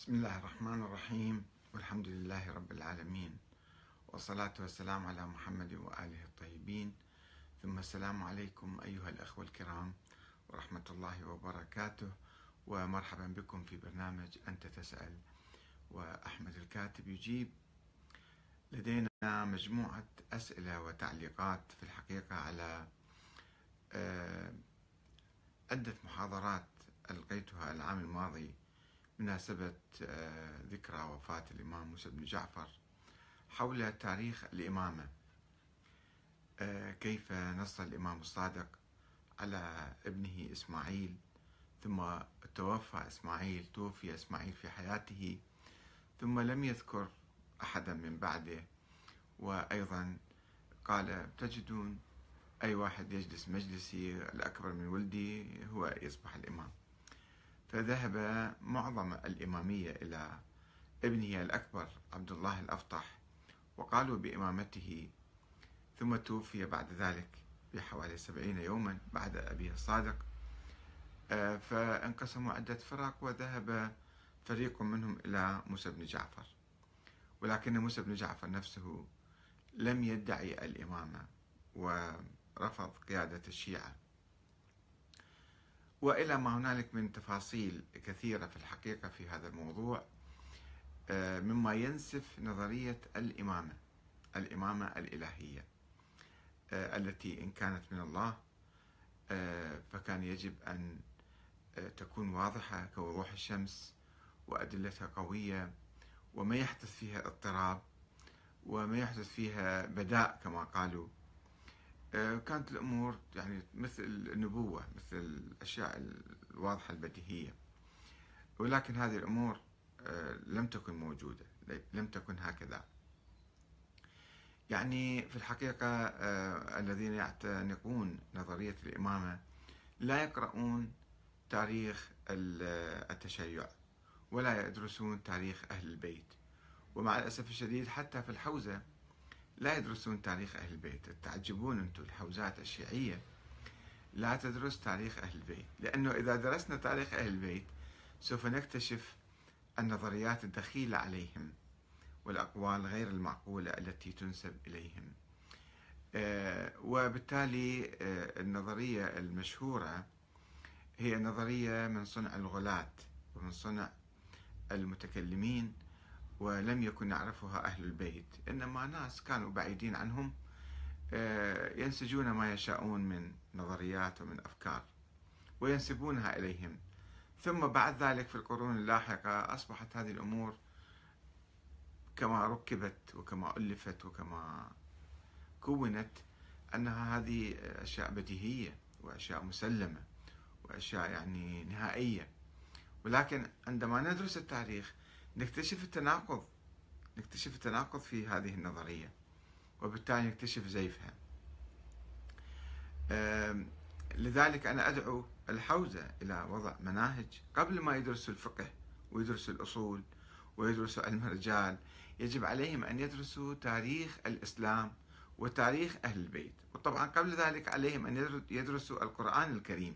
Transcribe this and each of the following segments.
بسم الله الرحمن الرحيم والحمد لله رب العالمين والصلاة والسلام على محمد وآله الطيبين. ثم السلام عليكم أيها الأخوة الكرام ورحمة الله وبركاته ومرحبا بكم في برنامج أنت تسأل. وأحمد الكاتب يجيب لدينا مجموعة أسئلة وتعليقات في الحقيقة على آه، عدة محاضرات ألقيتها العام الماضي مناسبة آه، ذكرى وفاة الإمام موسى بن جعفر حول تاريخ الإمامة. آه، كيف نص الإمام الصادق على ابنه إسماعيل ثم توفى إسماعيل توفي إسماعيل في حياته ثم لم يذكر أحدا من بعده. وأيضا قال تجدون أي واحد يجلس مجلسي الأكبر من ولدي هو يصبح الإمام. فذهب معظم الإمامية إلى ابنه الأكبر عبد الله الأفطح وقالوا بإمامته ثم توفي بعد ذلك بحوالي سبعين يوما بعد أبيه الصادق. آه، فانقسموا عدة فرق وذهب فريق منهم إلى موسى بن جعفر. ولكن موسى بن جعفر نفسه لم يدعي الإمامة ورفض قيادة الشيعة. وإلى ما هنالك من تفاصيل كثيرة في الحقيقة في هذا الموضوع آه، مما ينسف نظرية الإمامة الإمامة الإلهية آه، التي إن كانت من الله آه، فكان يجب أن تكون واضحة كوضوح الشمس وأدلتها قوية وما يحدث فيها اضطراب وما يحدث فيها بداء كما قالوا كانت الأمور يعني مثل النبوة مثل الأشياء الواضحة البديهية. ولكن هذه الأمور آه، لم تكن موجودة لم تكن هكذا. يعني في الحقيقة آه، الذين يعتنقون نظرية الإمامة لا يقرؤون تاريخ التشيع ولا يدرسون تاريخ أهل البيت. ومع الأسف الشديد حتى في الحوزة لا يدرسون تاريخ أهل البيت. تعجبون أنتم الحوزات الشيعية لا تدرس تاريخ أهل البيت. لأنه إذا درسنا تاريخ أهل البيت سوف نكتشف النظريات الدخيلة عليهم والأقوال غير المعقولة التي تنسب إليهم. آه، وبالتالي آه، النظرية المشهورة هي نظرية من صنع الغلاة ومن صنع المتكلمين ولم يكن يعرفها أهل البيت. إنما ناس كانوا بعيدين عنهم آه، ينسجون ما يشاءون من نظريات ومن أفكار وينسبونها إليهم. ثم بعد ذلك في القرون اللاحقة أصبحت هذه الأمور كما ركبت وكما ألفت وكما كونت أنها هذه أشياء بديهية وأشياء مسلمة وأشياء يعني نهائية. ولكن عندما ندرس التاريخ نكتشف التناقض نكتشف التناقض في هذه النظرية وبالتالي نكتشف زيفها. لذلك أنا أدعو الحوزة إلى وضع مناهج قبل ما يدرسوا الفقه ويدرسوا الأصول ويدرسوا علم الرجال يجب عليهم أن يدرسوا تاريخ الإسلام وتاريخ أهل البيت. وطبعا قبل ذلك عليهم أن يدرسوا القرآن الكريم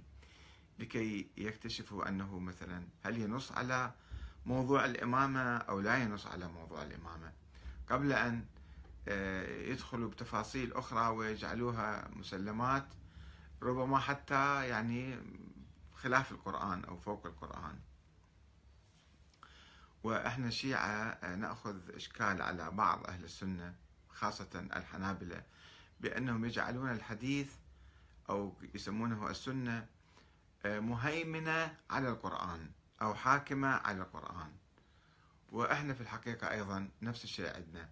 لكي يكتشفوا أنه مثلا هل ينص على موضوع الإمامة أو لا ينص على موضوع الإمامة. قبل أن آه، يدخلوا بتفاصيل أخرى ويجعلوها مسلمات ربما حتى يعني خلاف القرآن أو فوق القرآن. وإحنا الشيعة آه، نأخذ إشكال على بعض أهل السنة خاصة الحنابلة بأنهم يجعلون الحديث أو يسمونه السنة آه، مهيمنة على القرآن. أو حاكمة على القرآن. وإحنا في الحقيقة أيضا نفس الشيء عندنا.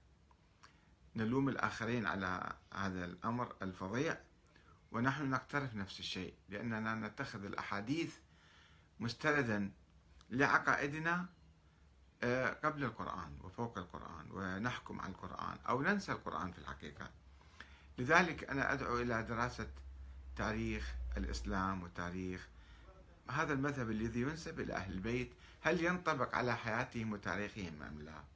نلوم الآخرين على هذا الأمر الفظيع ونحن نقترف نفس الشيء لأننا نتخذ الأحاديث مستندا لعقائدنا آه، قبل القرآن وفوق القرآن ونحكم على القرآن أو ننسى القرآن في الحقيقة. لذلك أنا أدعو إلى دراسة تاريخ الإسلام وتاريخ هذا المذهب الذي ينسب إلى أهل البيت هل ينطبق على حياتهم وتاريخهم أم لا؟